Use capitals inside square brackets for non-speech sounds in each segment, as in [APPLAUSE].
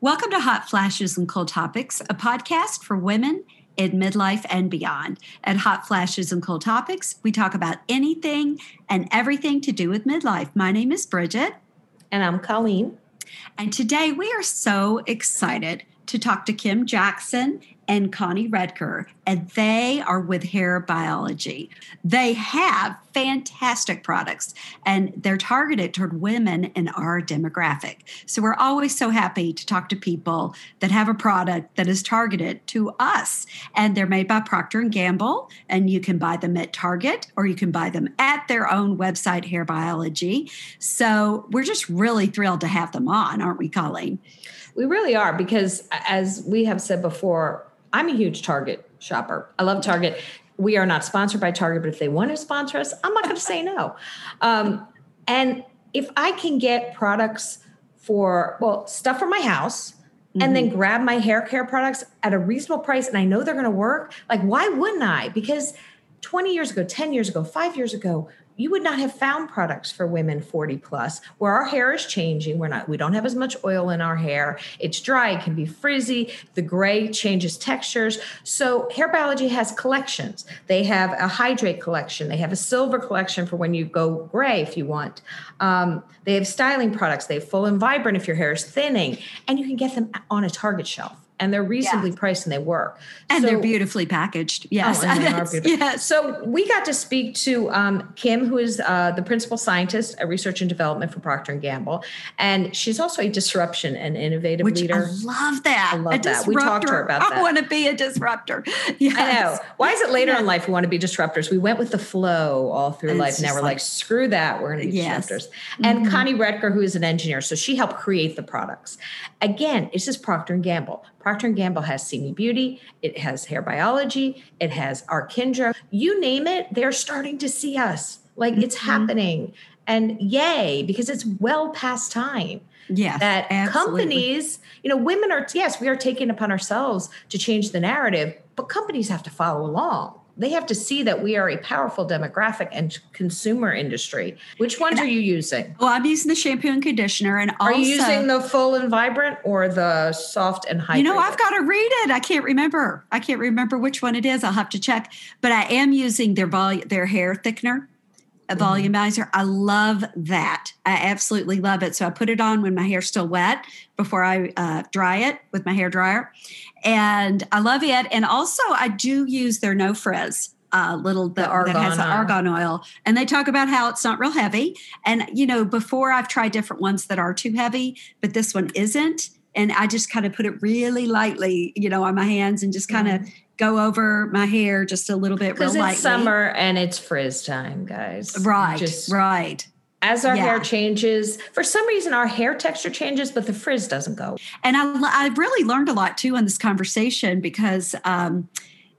Welcome to Hot Flashes and Cold Topics, a podcast for women in midlife and beyond. At Hot Flashes and Cold Topics, we talk about anything and everything to do with midlife. My name is Bridget. And I'm Colleen. And today we are so excited to talk to Kim Jackson and Connie Redker, and they are with Hair Biology. They have fantastic products, and they're targeted toward women in our demographic. So we're always so happy to talk to people that have a product that is targeted to us. And they're made by Procter and Gamble, and you can buy them at Target or you can buy them at their own website, Hair Biology. So we're just really thrilled to have them on, aren't we, Colleen? We really are because, as we have said before, I'm a huge Target shopper. I love Target. We are not sponsored by Target, but if they want to sponsor us, I'm not going to say no. Um, and if I can get products for, well, stuff for my house, mm-hmm. and then mm-hmm. grab my hair care products at a reasonable price and I know they're going to work, like, why wouldn't I? Because 20 years ago, 10 years ago, five years ago, you would not have found products for women 40 plus where our hair is changing. We're not we don't have as much oil in our hair. It's dry it can be frizzy the gray changes textures. So hair biology has collections. They have a hydrate collection. They have a silver collection for when you go gray if you want. Um, they have styling products. They have full and vibrant if your hair is thinning. And you can get them on a target shelf and they're reasonably priced and they work. And so, they're beautifully packaged. Yes. Oh, they are beautiful. Yes. So we got to speak to um, Kim, who is uh, the principal scientist at research and development for Procter and Gamble, and she's also a disruption and innovative Which leader. I love that. I love a that. Disruptor. We talked to her about that. I want to be a disruptor. Yes. I know. Why is it later yeah. in life we want to be disruptors? We went with the flow all through and life. Now we're like, like, screw that. We're going to be yes. disruptors. And mm-hmm. Connie Redker, who is an engineer, so she helped create the products. Again, it's just Procter and Gamble. Procter & Gamble has See Beauty, it has Hair Biology, it has Arkindra. You name it, they're starting to see us. Like mm-hmm. it's happening. And yay, because it's well past time. Yeah. That absolutely. companies, you know, women are, yes, we are taking upon ourselves to change the narrative, but companies have to follow along they have to see that we are a powerful demographic and consumer industry. Which ones are you using? Well, I'm using the shampoo and conditioner, and are also, you using the full and vibrant or the soft and hydrated? You know, I've got to read it. I can't remember. I can't remember which one it is. I'll have to check. But I am using their volume, their hair thickener a mm-hmm. volumizer. I love that. I absolutely love it. So I put it on when my hair's still wet before I uh, dry it with my hair dryer and I love it. And also, I do use their no frizz. Uh, little the, argan that has the argan oil, and they talk about how it's not real heavy. And you know, before I've tried different ones that are too heavy, but this one isn't. And I just kind of put it really lightly, you know, on my hands and just kind of mm. Go over my hair just a little bit real it's lightly. summer and it's frizz time, guys. Right, just, right as our yeah. hair changes for some reason our hair texture changes but the frizz doesn't go and i i've really learned a lot too in this conversation because um,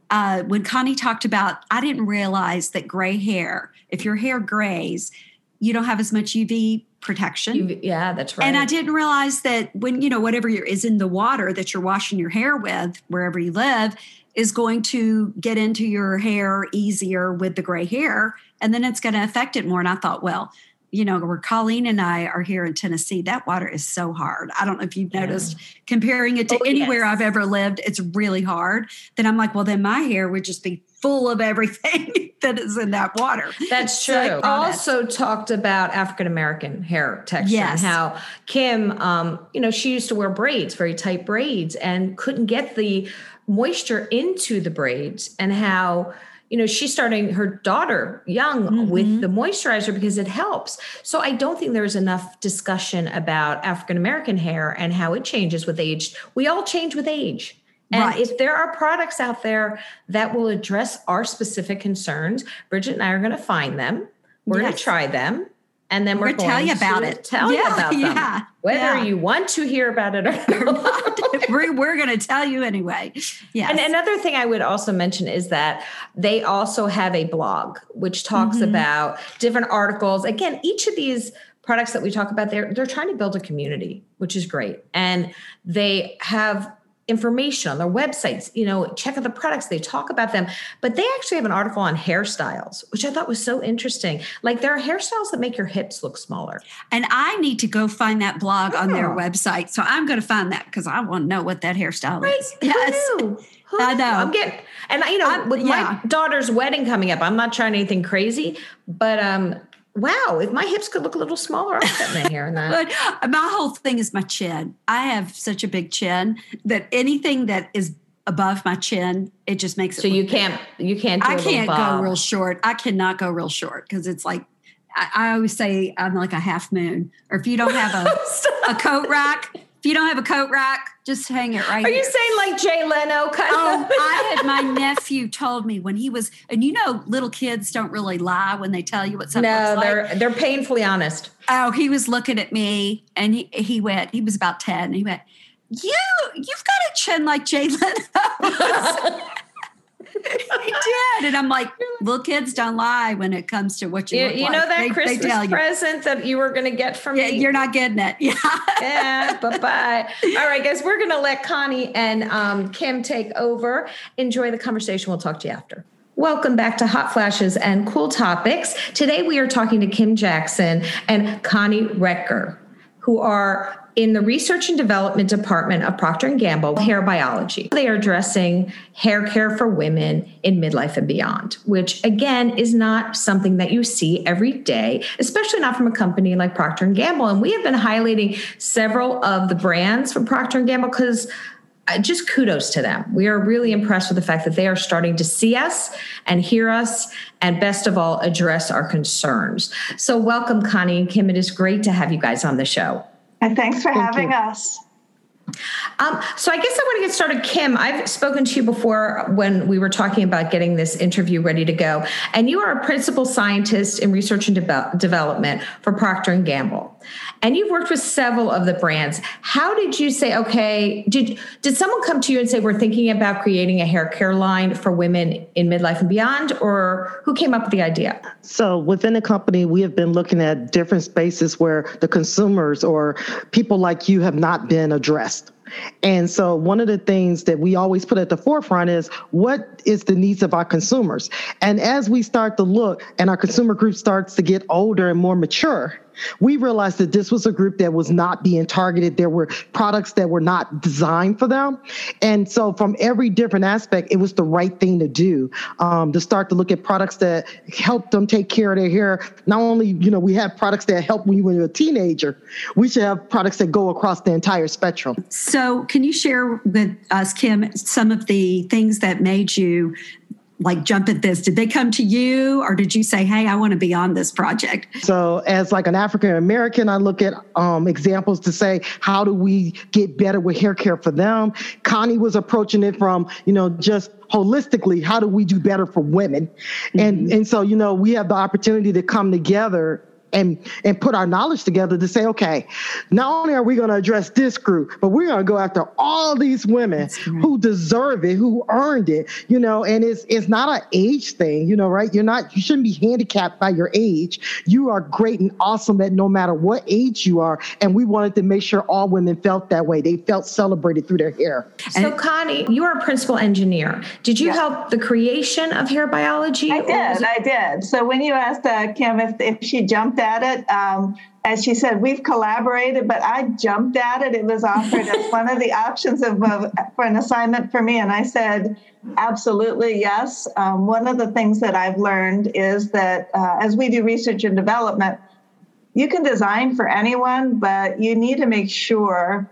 uh, when connie talked about i didn't realize that gray hair if your hair grays you don't have as much uv protection UV, yeah that's right and i didn't realize that when you know whatever is in the water that you're washing your hair with wherever you live is going to get into your hair easier with the gray hair and then it's going to affect it more and i thought well you know, where Colleen and I are here in Tennessee, that water is so hard. I don't know if you've noticed yeah. comparing it to oh, anywhere yes. I've ever lived, it's really hard. Then I'm like, well, then my hair would just be full of everything [LAUGHS] that is in that water. That's true. So also talked about African American hair texture yes. and how Kim, um, you know, she used to wear braids, very tight braids, and couldn't get the moisture into the braids, and how you know she's starting her daughter young mm-hmm. with the moisturizer because it helps so i don't think there's enough discussion about african american hair and how it changes with age we all change with age and right. if there are products out there that will address our specific concerns bridget and i are going to find them we're yes. going to try them and then we're, we're going to tell you about it. Tell yeah, you about them. Yeah, whether yeah. you want to hear about it or [LAUGHS] not. we're, we're going to tell you anyway. Yeah. And another thing I would also mention is that they also have a blog which talks mm-hmm. about different articles. Again, each of these products that we talk about, they're they're trying to build a community, which is great, and they have information on their websites you know check out the products they talk about them but they actually have an article on hairstyles which i thought was so interesting like there are hairstyles that make your hips look smaller and i need to go find that blog on their website so i'm going to find that because i want to know what that hairstyle right. is yes Who knew? [LAUGHS] Who I know. I'm getting, and I, you know, I'm, with yeah. my daughter's wedding coming up, I'm not trying anything crazy, but um, wow, if my hips could look a little smaller, I'll cut my hair in that. but uh, my whole thing is my chin. I have such a big chin that anything that is above my chin, it just makes it. So you can't, you can't. I can't go real short. I cannot go real short because it's like I, I, always say I'm like a half moon. Or if you don't have a, [LAUGHS] a coat rack, if you don't have a coat rack, just hang it right. Are here. you saying like Jay Leno kind oh. I [LAUGHS] had my nephew told me when he was, and you know, little kids don't really lie when they tell you what something. No, they're like. they're painfully honest. Oh, he was looking at me, and he he went. He was about ten. And he went, "You, you've got a chin like Jay Leno." [LAUGHS] he did. And I'm like, little kids don't lie when it comes to what you You, you know that they, Christmas they present that you were going to get from yeah, me? You're not getting it. [LAUGHS] Yeah. yeah. Bye bye. All right, guys, we're going to let Connie and um, Kim take over. Enjoy the conversation. We'll talk to you after. Welcome back to Hot Flashes and Cool Topics. Today we are talking to Kim Jackson and Connie Retker, who are in the research and development department of procter & gamble hair biology they are addressing hair care for women in midlife and beyond which again is not something that you see every day especially not from a company like procter & gamble and we have been highlighting several of the brands from procter & gamble because uh, just kudos to them. We are really impressed with the fact that they are starting to see us and hear us, and best of all, address our concerns. So, welcome, Connie and Kim. It is great to have you guys on the show. And thanks for Thank having you. us. Um, so I guess I want to get started. Kim, I've spoken to you before when we were talking about getting this interview ready to go, and you are a principal scientist in research and de- development for Procter and Gamble, and you've worked with several of the brands. How did you say, okay, did did someone come to you and say we're thinking about creating a hair care line for women in midlife and beyond, or who came up with the idea? So within the company, we have been looking at different spaces where the consumers or people like you have not been addressed. And so one of the things that we always put at the forefront is what is the needs of our consumers? And as we start to look and our consumer group starts to get older and more mature, we realized that this was a group that was not being targeted. There were products that were not designed for them. And so, from every different aspect, it was the right thing to do um, to start to look at products that help them take care of their hair. Not only, you know, we have products that help when you were a teenager, we should have products that go across the entire spectrum. So, can you share with us, Kim, some of the things that made you like jump at this. Did they come to you or did you say hey i want to be on this project so as like an african american i look at um, examples to say how do we get better with hair care for them? Connie was approaching it from you know just holistically how do we do better for women? Mm-hmm. and and so you know we have the opportunity to come together and and put our knowledge together to say, okay, not only are we going to address this group, but we're going to go after all these women who deserve it, who earned it, you know. And it's it's not an age thing, you know, right? You're not you shouldn't be handicapped by your age. You are great and awesome at no matter what age you are. And we wanted to make sure all women felt that way. They felt celebrated through their hair. So, Connie, you are a principal engineer. Did you yeah. help the creation of hair biology? I did. I did. So when you asked uh, Kim if if she jumped at it. Um, as she said, we've collaborated, but I jumped at it. It was offered as one of the [LAUGHS] options of, of, for an assignment for me, and I said, absolutely yes. Um, one of the things that I've learned is that uh, as we do research and development, you can design for anyone, but you need to make sure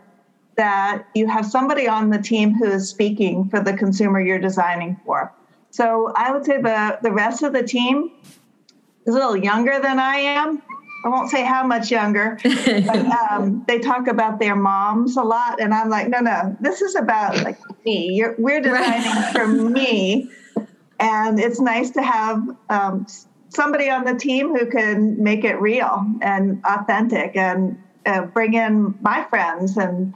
that you have somebody on the team who is speaking for the consumer you're designing for. So I would say the, the rest of the team is a little younger than I am. I won't say how much younger, [LAUGHS] but um, they talk about their moms a lot, and I'm like, no, no, this is about like me. You're, we're designing for me, and it's nice to have um, somebody on the team who can make it real and authentic, and uh, bring in my friends and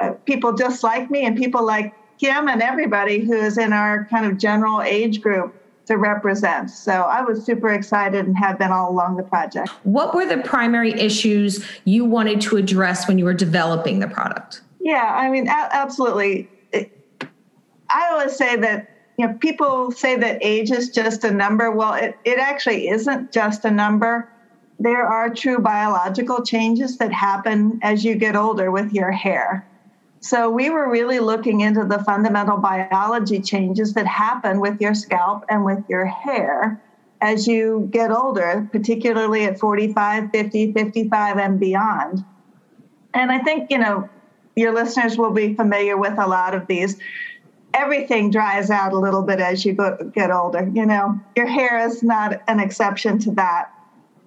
uh, people just like me, and people like Kim and everybody who is in our kind of general age group to represent. So I was super excited and have been all along the project. What were the primary issues you wanted to address when you were developing the product? Yeah, I mean, absolutely. I always say that you know people say that age is just a number. Well, it, it actually isn't just a number. There are true biological changes that happen as you get older with your hair. So we were really looking into the fundamental biology changes that happen with your scalp and with your hair as you get older, particularly at 45, 50, 55, and beyond. And I think, you know, your listeners will be familiar with a lot of these. Everything dries out a little bit as you go, get older. You know, your hair is not an exception to that.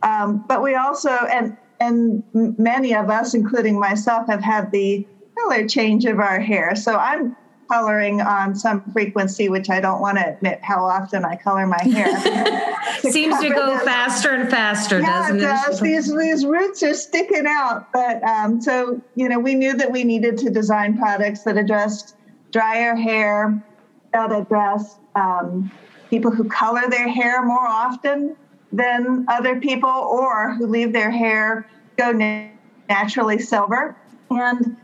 Um, but we also, and and many of us, including myself, have had the color change of our hair. So I'm coloring on some frequency, which I don't want to admit how often I color my hair. [LAUGHS] Seems to go this. faster and faster, yeah, doesn't it? Does. These these roots are sticking out. But um, so you know, we knew that we needed to design products that addressed drier hair, that address um, people who color their hair more often than other people, or who leave their hair go naturally silver. And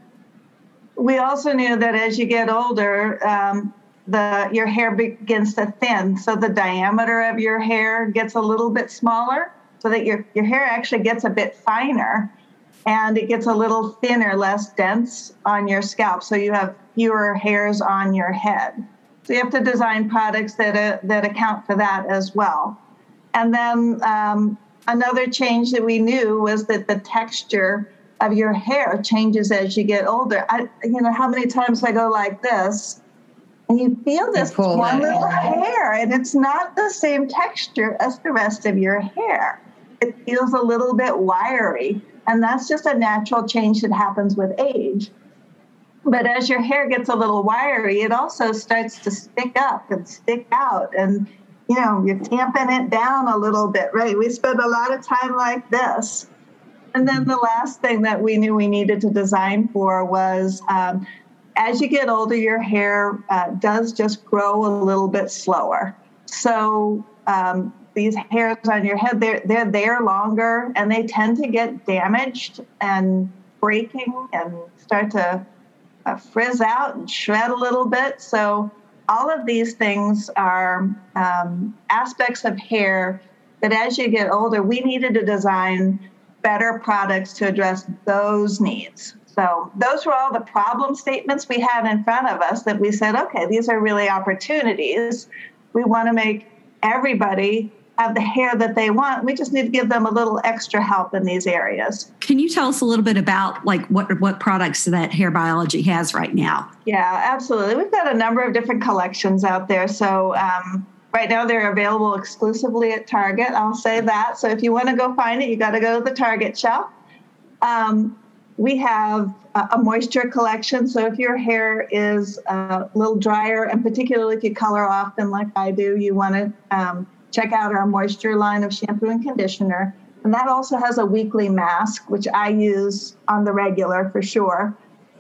we also knew that as you get older, um, the your hair begins to thin, so the diameter of your hair gets a little bit smaller, so that your your hair actually gets a bit finer, and it gets a little thinner, less dense on your scalp, so you have fewer hairs on your head. So you have to design products that uh, that account for that as well. And then um, another change that we knew was that the texture of your hair changes as you get older. I, you know, how many times I go like this, and you feel this you one little hair, and it's not the same texture as the rest of your hair. It feels a little bit wiry, and that's just a natural change that happens with age. But as your hair gets a little wiry, it also starts to stick up and stick out, and you know, you're tamping it down a little bit, right? We spend a lot of time like this and then the last thing that we knew we needed to design for was um, as you get older, your hair uh, does just grow a little bit slower. So um, these hairs on your head, they're, they're there longer and they tend to get damaged and breaking and start to uh, frizz out and shred a little bit. So all of these things are um, aspects of hair that as you get older, we needed to design better products to address those needs. So, those were all the problem statements we had in front of us that we said, okay, these are really opportunities. We want to make everybody have the hair that they want. We just need to give them a little extra help in these areas. Can you tell us a little bit about like what what products that Hair Biology has right now? Yeah, absolutely. We've got a number of different collections out there. So um, Right now, they're available exclusively at Target. I'll say that. So if you want to go find it, you got to go to the Target shelf. Um, we have a moisture collection. So if your hair is a little drier, and particularly if you color often like I do, you want to um, check out our moisture line of shampoo and conditioner. And that also has a weekly mask, which I use on the regular for sure.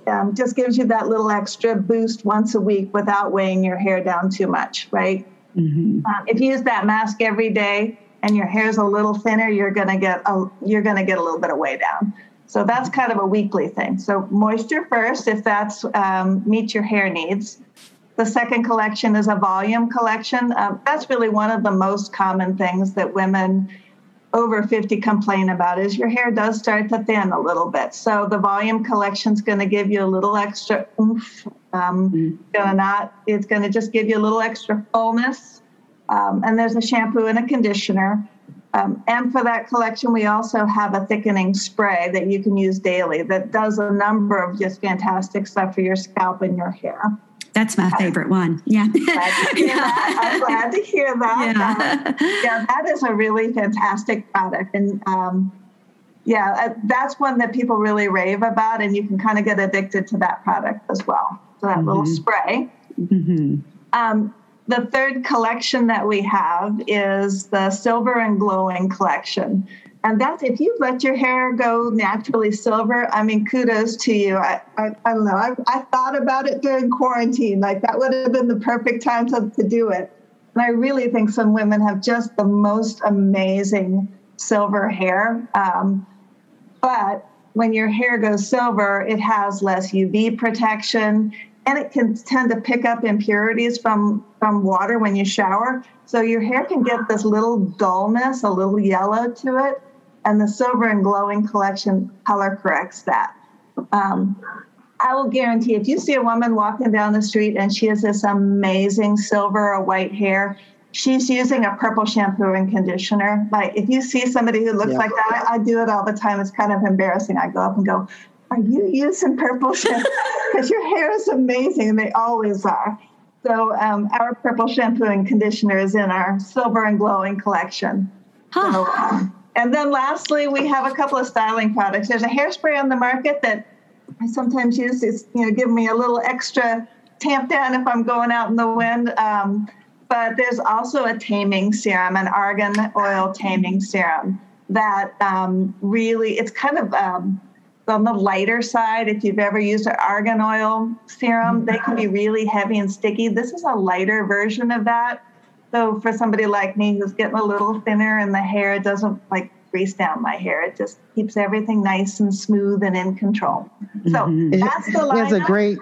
Um, just gives you that little extra boost once a week without weighing your hair down too much, right? Mm-hmm. Um, if you use that mask every day and your hair's a little thinner, you're gonna get a you're gonna get a little bit of weigh down. So that's kind of a weekly thing. So moisture first, if that's um, meets your hair needs. The second collection is a volume collection. Um, that's really one of the most common things that women over 50 complain about is your hair does start to thin a little bit. So the volume collection is going to give you a little extra oomph um, mm-hmm. Gonna not. It's gonna just give you a little extra fullness. Um, and there's a shampoo and a conditioner. Um, and for that collection, we also have a thickening spray that you can use daily that does a number of just fantastic stuff for your scalp and your hair. That's my favorite one. Yeah. [LAUGHS] yeah. I'm glad to hear that. Yeah. Um, yeah, that is a really fantastic product. And um, yeah, uh, that's one that people really rave about, and you can kind of get addicted to that product as well that mm-hmm. little spray. Mm-hmm. Um, the third collection that we have is the silver and glowing collection. And that's if you let your hair go naturally silver, I mean, kudos to you. I, I, I don't know. I, I, thought about it during quarantine. Like that would have been the perfect time to, to do it. And I really think some women have just the most amazing silver hair. Um, but when your hair goes silver, it has less UV protection and it can tend to pick up impurities from from water when you shower. So your hair can get this little dullness, a little yellow to it, and the silver and glowing collection color corrects that. Um, I will guarantee if you see a woman walking down the street and she has this amazing silver or white hair, she's using a purple shampoo and conditioner. Like if you see somebody who looks yeah. like that, I, I, do it all the time. It's kind of embarrassing. I go up and go, "Are you using purple shampoo? [LAUGHS] Because your hair is amazing, and they always are." So um, our purple shampoo and conditioner is in our silver and glowing collection. Huh. So, um, and then lastly, we have a couple of styling products. There's a hairspray on the market that I sometimes use. It's you know give me a little extra tamp down if I'm going out in the wind. Um, but there's also a taming serum, an argan oil taming serum that um, really it's kind of um, on the lighter side. If you've ever used an argan oil serum, they can be really heavy and sticky. This is a lighter version of that. So for somebody like me who's getting a little thinner and the hair doesn't like grease down my hair. It just keeps everything nice and smooth and in control. So mm-hmm. that's the lineup. It has a great.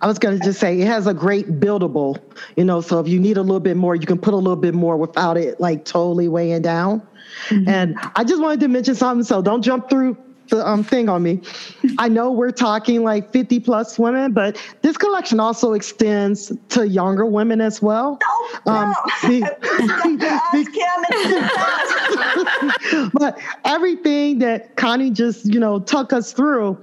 I was going to just say it has a great buildable. You know, so if you need a little bit more, you can put a little bit more without it like totally weighing down. Mm-hmm. And I just wanted to mention something. So don't jump through the um, thing on me. I know we're talking like 50 plus women, but this collection also extends to younger women as well. No, um, no. [LAUGHS] [LAUGHS] [LAUGHS] but everything that Connie just, you know, took us through,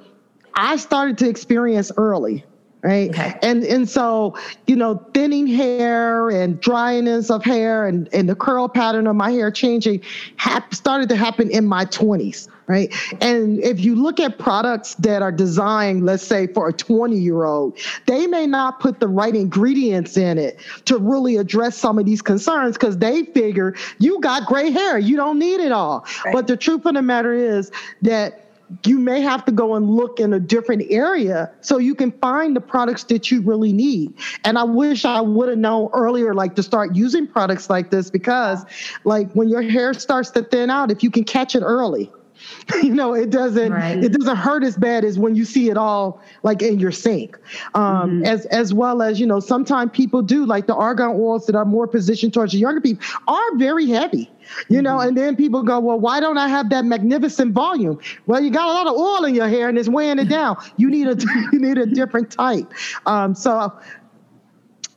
I started to experience early right okay. and and so you know thinning hair and dryness of hair and and the curl pattern of my hair changing hap- started to happen in my 20s right and if you look at products that are designed let's say for a 20 year old they may not put the right ingredients in it to really address some of these concerns because they figure you got gray hair you don't need it all right. but the truth of the matter is that you may have to go and look in a different area so you can find the products that you really need. And I wish I would have known earlier, like to start using products like this because, like, when your hair starts to thin out, if you can catch it early, [LAUGHS] you know it doesn't right. it doesn't hurt as bad as when you see it all like in your sink um, mm-hmm. as as well as you know sometimes people do like the argan oils that are more positioned towards the younger people are very heavy you know mm-hmm. and then people go well why don't i have that magnificent volume well you got a lot of oil in your hair and it's weighing it [LAUGHS] down you need a [LAUGHS] you need a different type um, so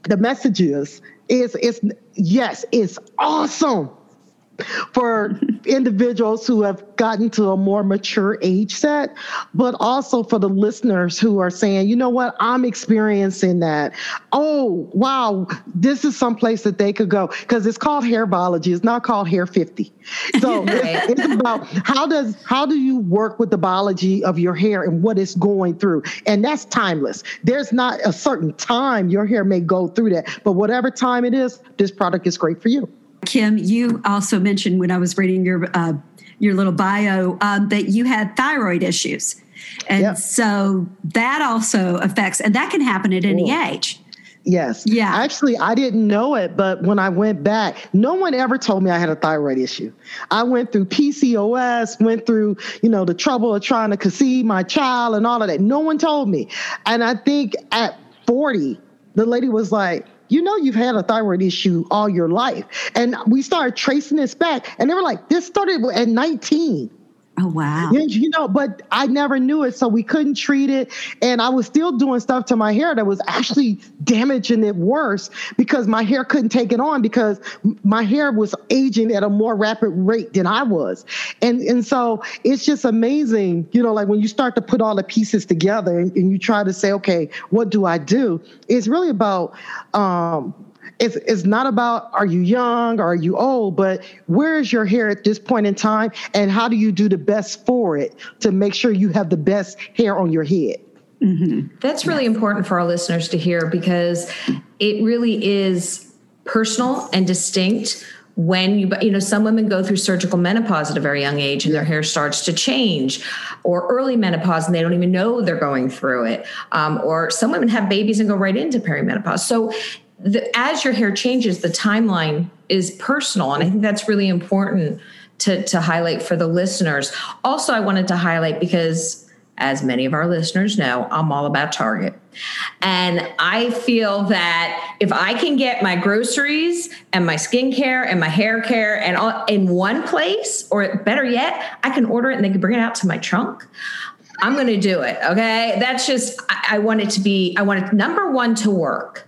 the message is is it's yes it's awesome for individuals who have gotten to a more mature age set, but also for the listeners who are saying, you know what, I'm experiencing that. Oh, wow, this is some place that they could go because it's called hair biology. It's not called hair 50. So [LAUGHS] it's, it's about how does how do you work with the biology of your hair and what it's going through, and that's timeless. There's not a certain time your hair may go through that, but whatever time it is, this product is great for you. Kim, you also mentioned when I was reading your uh, your little bio um, that you had thyroid issues, and yep. so that also affects, and that can happen at any cool. age. Yes. Yeah. Actually, I didn't know it, but when I went back, no one ever told me I had a thyroid issue. I went through PCOS, went through, you know, the trouble of trying to conceive my child and all of that. No one told me. And I think at 40, the lady was like, you know you've had a thyroid issue all your life. And we started tracing this back, and they were like, this started at 19. Oh wow! You know, but I never knew it, so we couldn't treat it, and I was still doing stuff to my hair that was actually damaging it worse because my hair couldn't take it on because my hair was aging at a more rapid rate than I was, and and so it's just amazing, you know, like when you start to put all the pieces together and, and you try to say, okay, what do I do? It's really about um, it's, it's not about are you young? Or are you old, but where is your hair at this point in time? And how do you do the best for it to make sure you have the best hair on your head? Mm-hmm. That's really important for our listeners to hear because it really is personal and distinct when you you know some women go through surgical menopause at a very young age and their hair starts to change or early menopause and they don't even know they're going through it. Um, or some women have babies and go right into perimenopause. So the, as your hair changes, the timeline is personal. And I think that's really important to, to highlight for the listeners. Also, I wanted to highlight because as many of our listeners know, I'm all about Target. And I feel that if I can get my groceries and my skincare and my hair care and all in one place, or better yet, I can order it and they can bring it out to my trunk. I'm going to do it. Okay. That's just, I, I want it to be, I want it number one to work.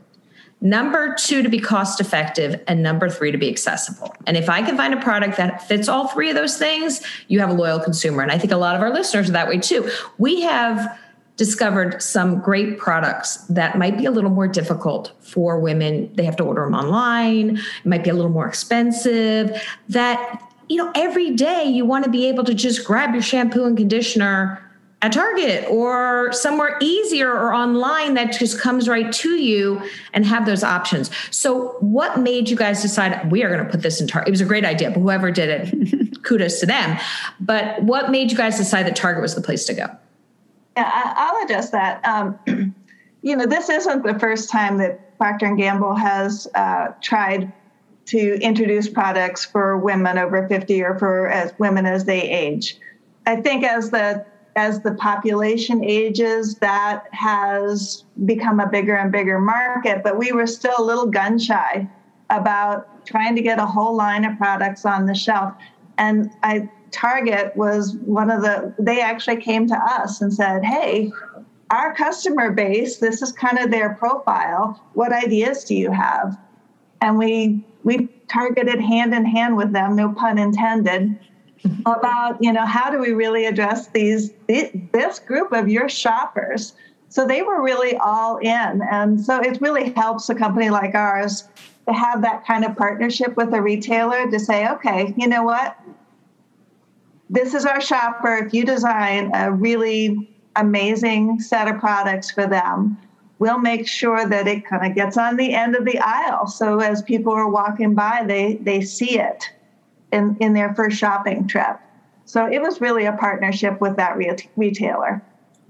Number two, to be cost effective. And number three, to be accessible. And if I can find a product that fits all three of those things, you have a loyal consumer. And I think a lot of our listeners are that way too. We have discovered some great products that might be a little more difficult for women. They have to order them online, it might be a little more expensive. That, you know, every day you want to be able to just grab your shampoo and conditioner at Target or somewhere easier or online that just comes right to you and have those options. So, what made you guys decide we are going to put this in Target? It was a great idea, but whoever did it, [LAUGHS] kudos to them. But what made you guys decide that Target was the place to go? Yeah, I, will address that. Um, [CLEARS THROAT] you know, this isn't the first time that Procter and Gamble has uh, tried to introduce products for women over 50 or for as women as they age. I think as the as the population ages, that has become a bigger and bigger market, but we were still a little gun shy about trying to get a whole line of products on the shelf. And I Target was one of the they actually came to us and said, "Hey, our customer base, this is kind of their profile. What ideas do you have?" And we we targeted hand in hand with them, no pun intended, Mm-hmm. about you know how do we really address these this group of your shoppers? So they were really all in. And so it really helps a company like ours to have that kind of partnership with a retailer to say okay you know what? This is our shopper. If you design a really amazing set of products for them we'll make sure that it kind of gets on the end of the aisle. So as people are walking by they they see it in, in their first shopping trip. So it was really a partnership with that re- retailer.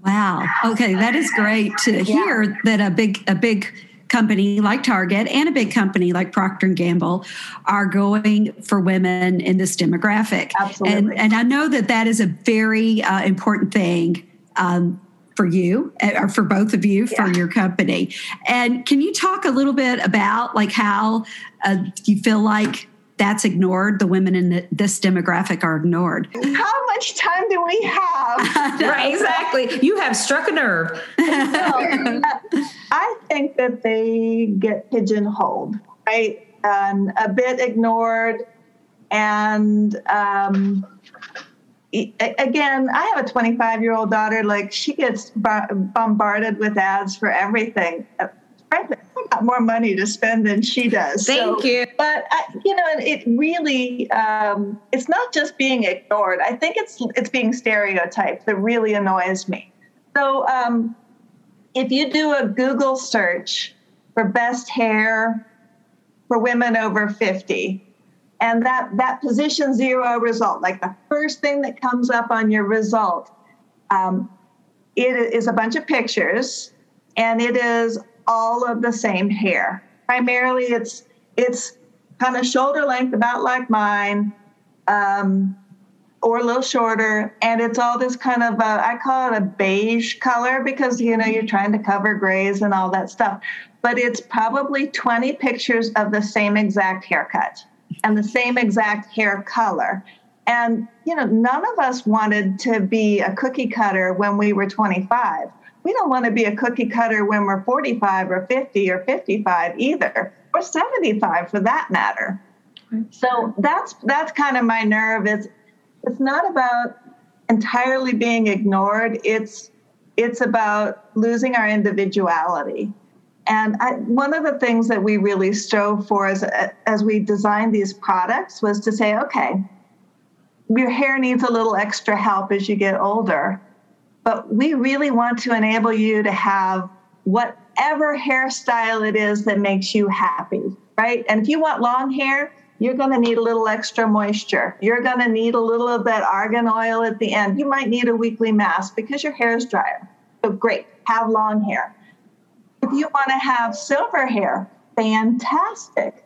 Wow. Okay, that is great to hear yeah. that a big a big company like Target and a big company like Procter and Gamble are going for women in this demographic. Absolutely. And, and I know that that is a very uh, important thing um, for you uh, or for both of you yeah. for your company. And can you talk a little bit about like how uh, you feel like that's ignored. The women in the, this demographic are ignored. How much time do we have? [LAUGHS] right, exactly. You have struck a nerve. I think that they get pigeonholed, right? And a bit ignored. And um, again, I have a 25 year old daughter. Like, she gets bombarded with ads for everything frankly, I got more money to spend than she does. Thank so, you. But I, you know, it really, um, it's not just being ignored. I think it's it's being stereotyped that really annoys me. So, um, if you do a Google search for best hair for women over fifty, and that that position zero result, like the first thing that comes up on your result, um, it is a bunch of pictures, and it is all of the same hair. Primarily, it's it's kind of shoulder length, about like mine, um, or a little shorter, and it's all this kind of a, I call it a beige color because you know you're trying to cover grays and all that stuff. But it's probably 20 pictures of the same exact haircut and the same exact hair color. And you know, none of us wanted to be a cookie cutter when we were 25 we don't want to be a cookie cutter when we're 45 or 50 or 55 either, or 75 for that matter. So that's that's kind of my nerve. It's it's not about entirely being ignored. It's it's about losing our individuality. And I, one of the things that we really strove for as, as we designed these products was to say, okay, your hair needs a little extra help as you get older but we really want to enable you to have whatever hairstyle it is that makes you happy, right? And if you want long hair, you're going to need a little extra moisture. You're going to need a little of that argan oil at the end. You might need a weekly mask because your hair is drier. So great, have long hair. If you want to have silver hair, fantastic.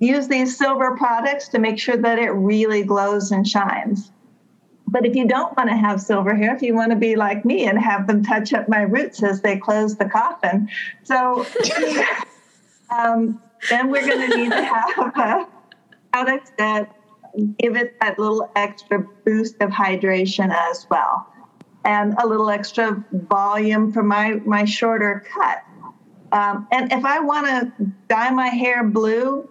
Use these silver products to make sure that it really glows and shines but if you don't want to have silver hair, if you want to be like me and have them touch up my roots as they close the coffin, so [LAUGHS] um, then we're going to need to have products that give it that little extra boost of hydration as well, and a little extra volume for my my shorter cut. Um, and if I want to dye my hair blue,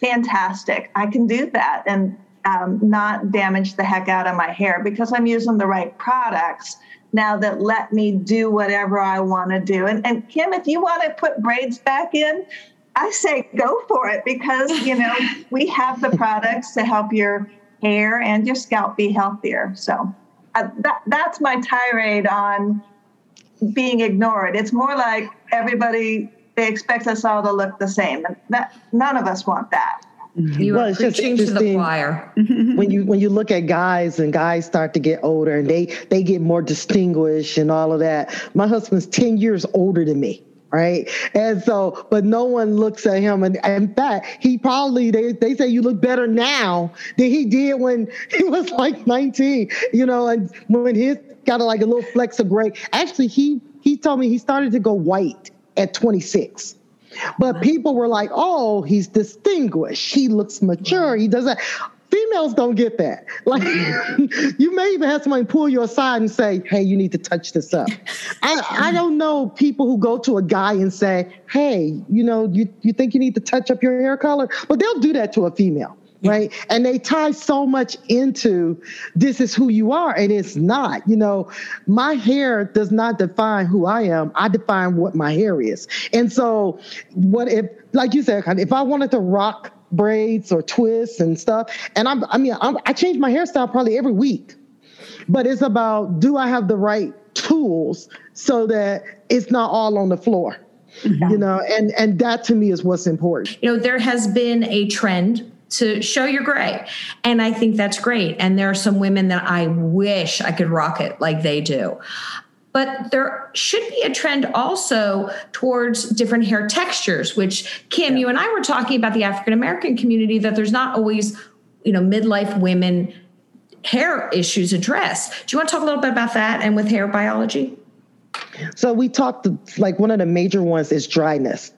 fantastic, I can do that. And um, not damage the heck out of my hair because I'm using the right products now that let me do whatever I want to do. And, and Kim, if you want to put braids back in, I say go for it because you know [LAUGHS] we have the products to help your hair and your scalp be healthier. So uh, that that's my tirade on being ignored. It's more like everybody they expect us all to look the same, and that none of us want that. Mm-hmm. You well, are preaching to the choir. [LAUGHS] when you when you look at guys and guys start to get older and they they get more distinguished and all of that. My husband's ten years older than me right? And so, but no one looks at him. And, in fact, he probably, they, they say you look better now than he did when [LAUGHS] he was like 19, you know, and when his got a, like a little flex of gray. Actually, he, he told me he started to go white at 26. But people were like, oh, he's distinguished. He looks mature. He does that. Females don't get that. [LAUGHS] Like, you may even have somebody pull you aside and say, "Hey, you need to touch this up." I, I don't know people who go to a guy and say, "Hey, you know, you you think you need to touch up your hair color?" But they'll do that to a female. Right. And they tie so much into this is who you are, and it's not. You know, my hair does not define who I am. I define what my hair is. And so, what if, like you said, if I wanted to rock braids or twists and stuff. And I'm, I mean, I'm, I change my hairstyle probably every week, but it's about do I have the right tools so that it's not all on the floor, mm-hmm. you know? And and that to me is what's important. You know, there has been a trend to show your gray. And I think that's great. And there are some women that I wish I could rock it like they do. But there should be a trend also towards different hair textures, which Kim, yeah. you and I were talking about the African American community that there's not always, you know, midlife women hair issues addressed. Do you want to talk a little bit about that and with hair biology? So we talked like one of the major ones is dryness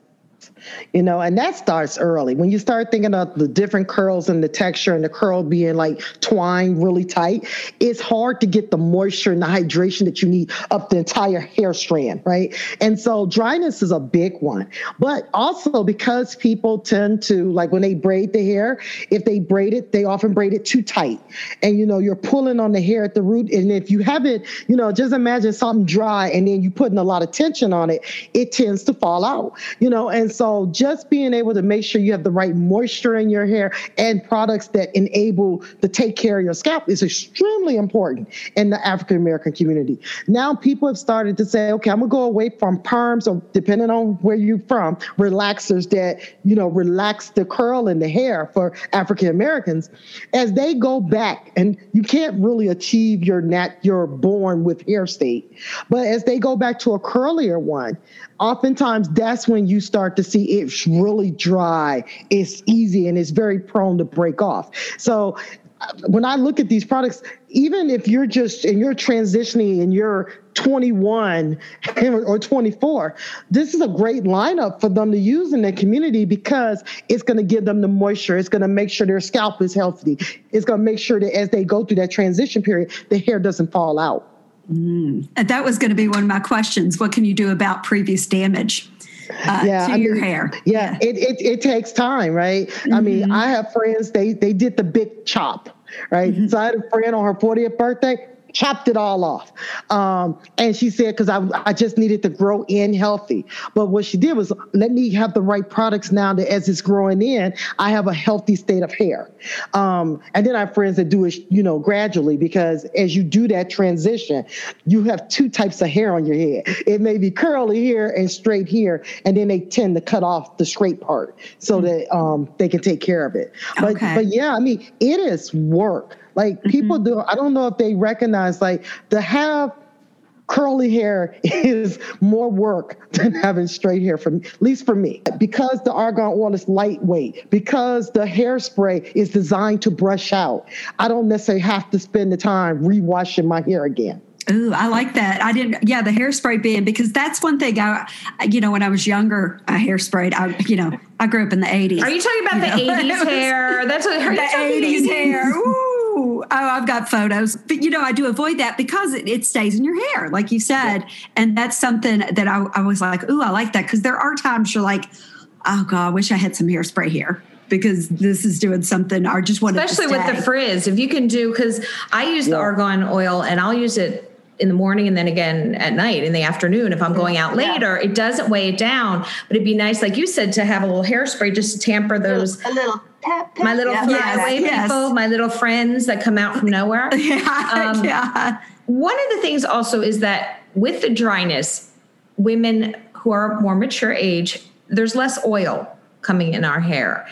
you know, and that starts early. When you start thinking of the different curls and the texture and the curl being like twined really tight, it's hard to get the moisture and the hydration that you need up the entire hair strand, right? And so dryness is a big one. But also because people tend to, like when they braid the hair, if they braid it, they often braid it too tight. And, you know, you're pulling on the hair at the root. And if you have it, you know, just imagine something dry and then you putting a lot of tension on it, it tends to fall out, you know, and so so just being able to make sure you have the right moisture in your hair and products that enable to take care of your scalp is extremely important in the African American community. Now people have started to say, okay, I'm gonna go away from perms or depending on where you're from, relaxers that, you know, relax the curl in the hair for African Americans. As they go back, and you can't really achieve your nat your born with hair state, but as they go back to a curlier one, oftentimes that's when you start to see it's really dry, it's easy, and it's very prone to break off. So uh, when I look at these products, even if you're just and you're transitioning and you're 21 [LAUGHS] or 24, this is a great lineup for them to use in their community because it's going to give them the moisture. It's going to make sure their scalp is healthy. It's going to make sure that as they go through that transition period, the hair doesn't fall out. Mm. And that was going to be one of my questions. What can you do about previous damage? Uh, yeah, to I your mean, hair. Yeah, yeah, It, it it takes time, right? Mm-hmm. I mean, mm-hmm. I have friends. They they did the big chop, right? Mm-hmm. So I had a friend on her 40th birthday chopped it all off. Um, and she said, because I, I just needed to grow in healthy. But what she did was let me have the right products now that as it's growing in, I have a healthy state of hair. Um, and then I have friends that do it, you know, gradually because as you do that transition, you have two types of hair on your head. It may be curly hair and straight hair, and then they tend to cut off the straight part so mm-hmm. that um, they can take care of it. But, okay. but yeah, I mean, it is work. Like people mm-hmm. do, I don't know if they recognize like to have curly hair [LAUGHS] is more work than having straight hair for me, at least for me. Because the argan oil is lightweight, because the hairspray is designed to brush out, I don't necessarily have to spend the time rewashing my hair again. Ooh, I like that. I didn't. Yeah, the hairspray being because that's one thing. I, you know, when I was younger, I hairsprayed. I, you know, I grew up in the eighties. Are you talking about the eighties hair? That's what [LAUGHS] the eighties hair. [LAUGHS] Ooh, oh, I've got photos, but you know, I do avoid that because it, it stays in your hair, like you said, yeah. and that's something that I, I was like, ooh, I like that because there are times you're like, oh god, I wish I had some hairspray here because this is doing something. I just want especially with the frizz. If you can do, because I use yeah. the argan oil and I'll use it in the morning and then again at night in the afternoon if I'm going out later. Yeah. It doesn't weigh it down, but it'd be nice, like you said, to have a little hairspray just to tamper those. A little. My little yeah, flyaway yes, people, my little friends that come out from nowhere. [LAUGHS] yeah, um, yeah. One of the things also is that with the dryness, women who are more mature age, there's less oil coming in our hair.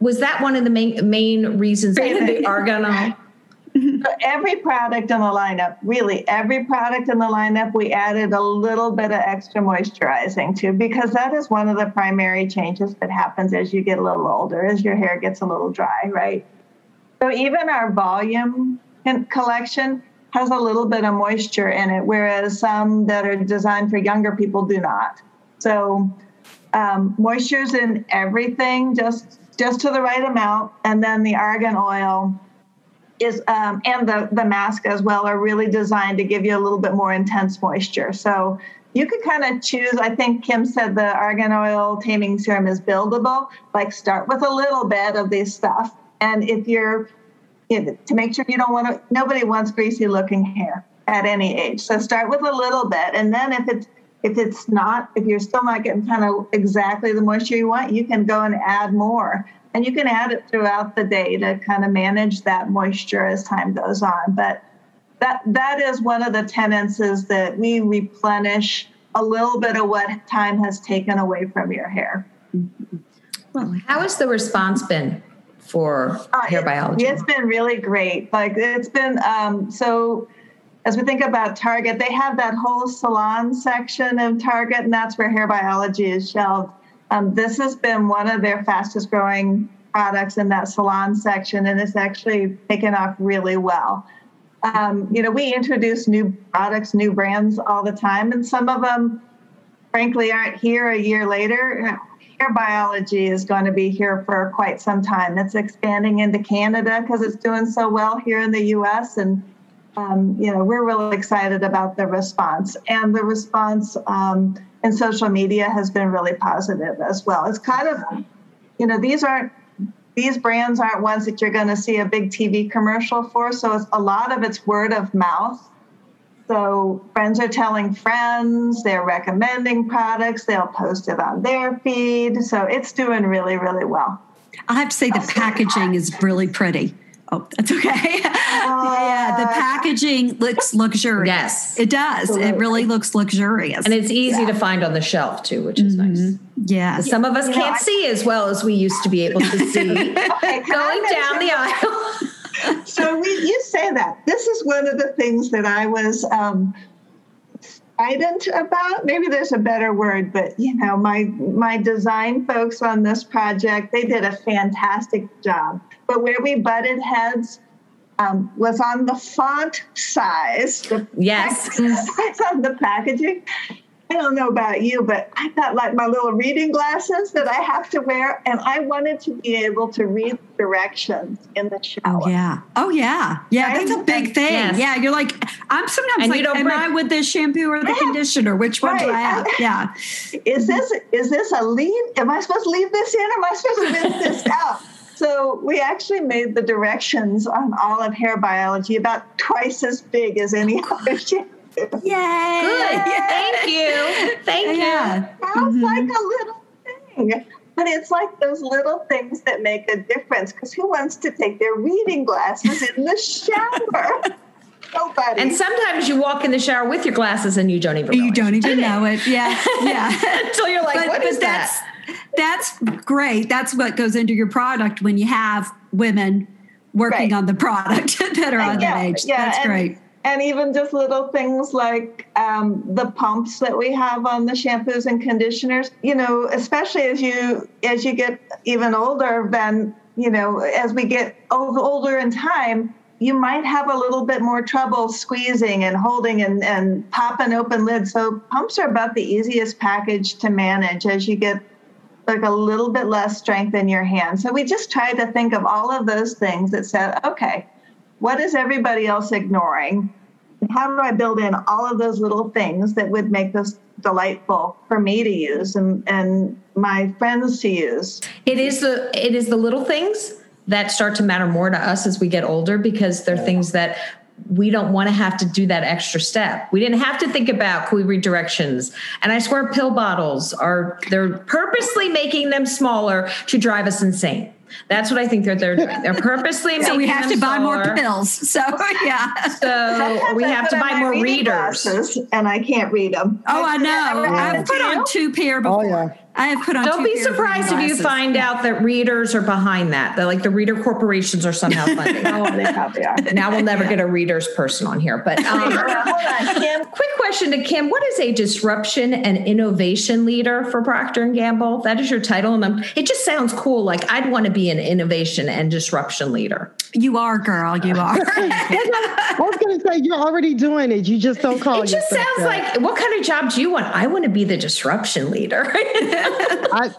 Was that one of the main main reasons that the argan so every product in the lineup, really every product in the lineup, we added a little bit of extra moisturizing to because that is one of the primary changes that happens as you get a little older, as your hair gets a little dry, right? So even our volume collection has a little bit of moisture in it, whereas some that are designed for younger people do not. So um, moisture's in everything, just just to the right amount, and then the argan oil is um, and the the mask as well are really designed to give you a little bit more intense moisture. So you could kind of choose. I think Kim said the argan oil taming serum is buildable. Like start with a little bit of this stuff, and if you're you know, to make sure you don't want to. Nobody wants greasy looking hair at any age. So start with a little bit, and then if it's if it's not, if you're still not getting kind of exactly the moisture you want, you can go and add more. And you can add it throughout the day to kind of manage that moisture as time goes on. But that that is one of the tenets is that we replenish a little bit of what time has taken away from your hair. Well how has the response been for uh, hair biology? it's been really great. Like it's been um, so as we think about Target, they have that whole salon section of Target, and that's where hair biology is shelved. Um, this has been one of their fastest growing products in that salon section, and it's actually taken off really well. Um, you know, we introduce new products, new brands all the time, and some of them, frankly, aren't here a year later. Hair biology is going to be here for quite some time. It's expanding into Canada because it's doing so well here in the U.S. and um, you know we're really excited about the response and the response um, and social media has been really positive as well. It's kind of, you know, these aren't these brands aren't ones that you're going to see a big TV commercial for. So it's a lot of it's word of mouth. So friends are telling friends, they're recommending products, they'll post it on their feed. So it's doing really, really well. I have to say the packaging is really pretty. Oh, that's okay. [LAUGHS] Uh, yeah, the packaging looks luxurious. Yes, it does. Absolutely. It really looks luxurious, and it's easy yeah. to find on the shelf too, which is mm-hmm. nice. Yeah, some of us you can't know, see as well as we used to be able to see [LAUGHS] okay, [LAUGHS] going down the aisle. so we, you say that this is one of the things that I was um, strident about. Maybe there's a better word, but you know, my my design folks on this project they did a fantastic job but where we butted heads um, was on the font size. The yes. Size [LAUGHS] on the packaging. I don't know about you, but I got like my little reading glasses that I have to wear, and I wanted to be able to read directions in the shower. Oh yeah, oh yeah, yeah. That's a big thing. Yes. Yeah, you're like, I'm sometimes and like, am bring- I with the shampoo or the conditioner? Which one right. do I have? [LAUGHS] Yeah. Is this is this a leave? Am I supposed to leave this in? Am I supposed to leave this [LAUGHS] out? So we actually made the directions on all of hair biology about twice as big as any [LAUGHS] other shampoo. Yay! Good. Thank you. [LAUGHS] Thank yeah. you. Sounds mm-hmm. like a little thing. But it's like those little things that make a difference because who wants to take their reading glasses in the shower? [LAUGHS] Nobody. And sometimes you walk in the shower with your glasses and you don't even you don't even know it. Yeah, [LAUGHS] yeah. Until you're like, but, what but is that? that's great. That's what goes into your product when you have women working right. on the product that are on yeah, that age. Yeah, that's and, great. And even just little things like um, the pumps that we have on the shampoos and conditioners you know especially as you as you get even older then you know as we get older in time you might have a little bit more trouble squeezing and holding and, and popping open lids so pumps are about the easiest package to manage as you get like a little bit less strength in your hand so we just tried to think of all of those things that said okay what is everybody else ignoring? How do I build in all of those little things that would make this delightful for me to use and, and my friends to use? It is the it is the little things that start to matter more to us as we get older because they're things that we don't want to have to do that extra step. We didn't have to think about can we read directions. And I swear pill bottles are they're purposely making them smaller to drive us insane. That's what I think they're they're doing. They're [LAUGHS] purposely so making [LAUGHS] we have to buy smaller. more pills. So yeah. So we have to buy more readers. glasses and I can't read them. Oh, I know. Ever I've put on two pair oh, before. yeah. I have put on. Don't two be pair surprised if you glasses. find out that readers are behind that. That like the reader corporations are somehow [LAUGHS] funding. Oh, they probably are. now we'll never get a readers person on here. But um, hold on, Kim. quick question to Kim: What is a disruption and innovation leader for Procter and Gamble? That is your title, and I'm, it just sounds cool. Like I'd want to be an innovation and disruption leader. You are, girl. You [LAUGHS] are. I was going to say you're already doing it. You just don't call It just sounds that. like what kind of job do you want? I want to be the disruption leader. [LAUGHS] I,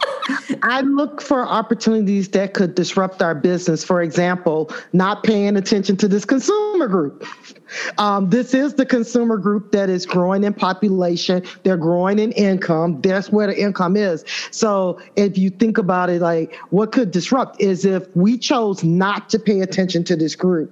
I look for opportunities that could disrupt our business. For example, not paying attention to this consumer group. Um, this is the consumer group that is growing in population. They're growing in income. That's where the income is. So if you think about it, like what could disrupt is if we chose not to pay attention to this group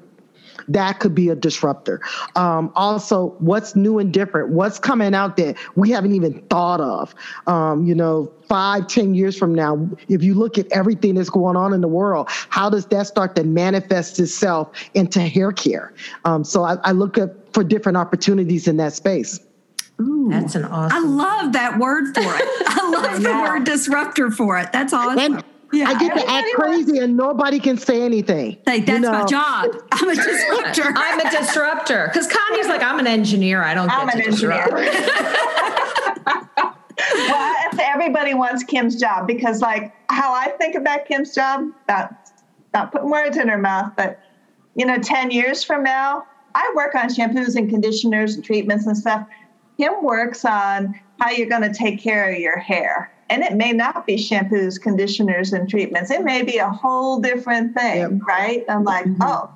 that could be a disruptor. Um, also, what's new and different? What's coming out that we haven't even thought of? Um, you know, five, ten years from now, if you look at everything that's going on in the world, how does that start to manifest itself into hair care? Um, so I, I look at for different opportunities in that space. Ooh. That's an awesome. I love that word for it. I love the word disruptor for it. That's awesome. And yeah. I get to act everybody crazy and nobody can say anything. Like, You that's my job. [LAUGHS] I'm a disruptor. I'm a disruptor because Connie's like I'm an engineer. I don't I'm get an to disrupt. engineer. [LAUGHS] [LAUGHS] well, everybody wants Kim's job because, like, how I think about Kim's job, not not putting words in her mouth, but you know, ten years from now, I work on shampoos and conditioners and treatments and stuff. Kim works on how you're going to take care of your hair. And it may not be shampoos, conditioners, and treatments. It may be a whole different thing, Yep. right? I'm like, oh,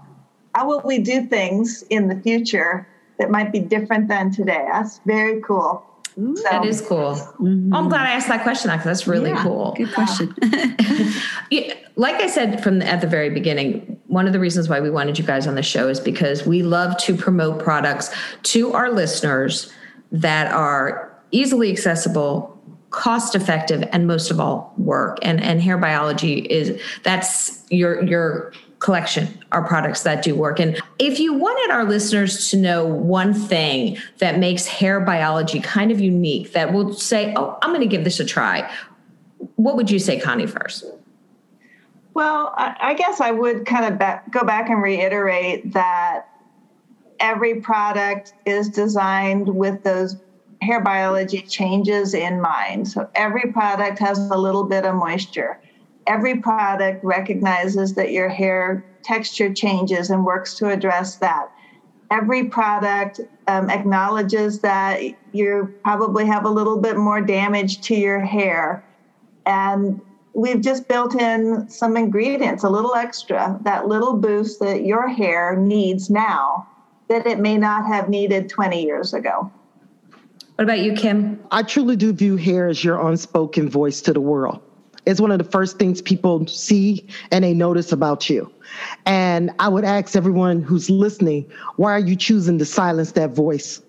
how will we do things in the future that might be different than today? That's very cool. So, That is cool. Mhm. Oh, I'm glad I asked that question because that's really Yeah, cool. Good question. [LAUGHS] Yeah, like I said from the, at the very beginning, one of the reasons why we wanted you guys on the show is because we love to promote products to our listeners that are easily accessible, cost effective, and most of all, work. And and hair biology is that's your your collection our products that do work and if you wanted our listeners to know one thing that makes hair biology kind of unique that will say oh i'm going to give this a try what would you say connie first Well, I, I guess I would kind of back, go back and reiterate that every product is designed with those hair biology changes in mind. So every product has a little bit of moisture. Every product recognizes that your hair texture changes and works to address that. Every product um, acknowledges that you probably have a little bit more damage to your hair. And we've just built in some ingredients, a little extra, that little boost that your hair needs now that it may not have needed 20 years ago. What about you kim I truly do view hair as your unspoken voice to the world. It's one of the first things people see and they notice about you. And I would ask everyone who's listening, why are you choosing to silence that voice?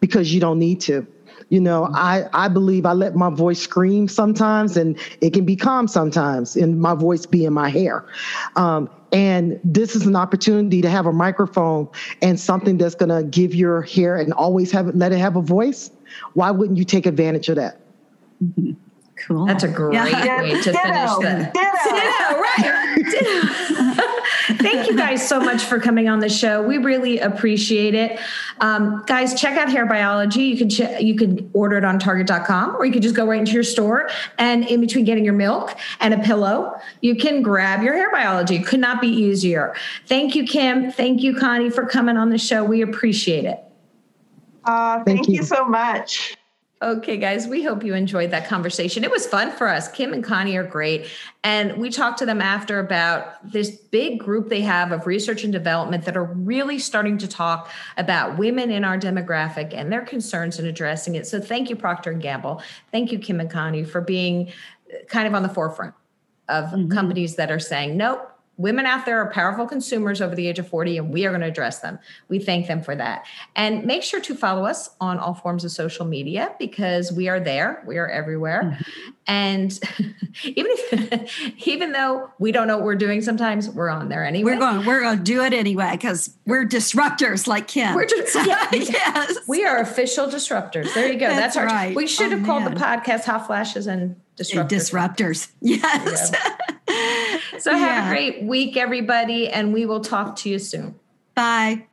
Because you don't need to. You know, I, I believe I let my voice scream sometimes and it can be calm sometimes, and my voice be in my hair. Um, and this is an opportunity to have a microphone and something that's going to give your hair and always have let it have a voice. Why wouldn't you take advantage of that? [LAUGHS] cool. that's a great Yeah. way to finish Ditto. that Ditto. Ditto, right. Ditto. [LAUGHS] Thank you guys guys so much for coming on the show. We really appreciate it. Um, guys, check out Hair Biology. You can ch- you can order it on Target.com, or you can just go right into your store. And in between getting your milk and a pillow, you can grab your Hair Biology. Could not be easier. Thank you, Kim. Thank you, Connie, for coming on the show. We appreciate it. Uh, thank, thank you. you so much. Okay, guys, we hope you enjoyed that conversation. It was fun for us. Kim and Connie are great. And we talked to them after about this big group they have of research and development that are really starting to talk about women in our demographic and their concerns and addressing it. So thank you, Procter and Gamble. Thank you, Kim and Connie, for being kind of on the forefront of mm-hmm. companies that are saying, nope, women out there are powerful consumers over the age of 40 and we are going to address them. We thank them for that. And make sure to follow us on all forms of social media because we are there we are everywhere. Mm-hmm. and [LAUGHS] even if [LAUGHS] even though we don't know what we're doing sometimes we're on there anyway. We're going we're going to do it anyway because we're disruptors like kim. We're just, yeah, yes. We are official disruptors. There you go. That's, that's our right. we should have oh, called the podcast hot flashes and disruptors. Disruptors. Yes [LAUGHS] [LAUGHS] so have yeah. a great week, everybody, and we will talk to you soon. Bye.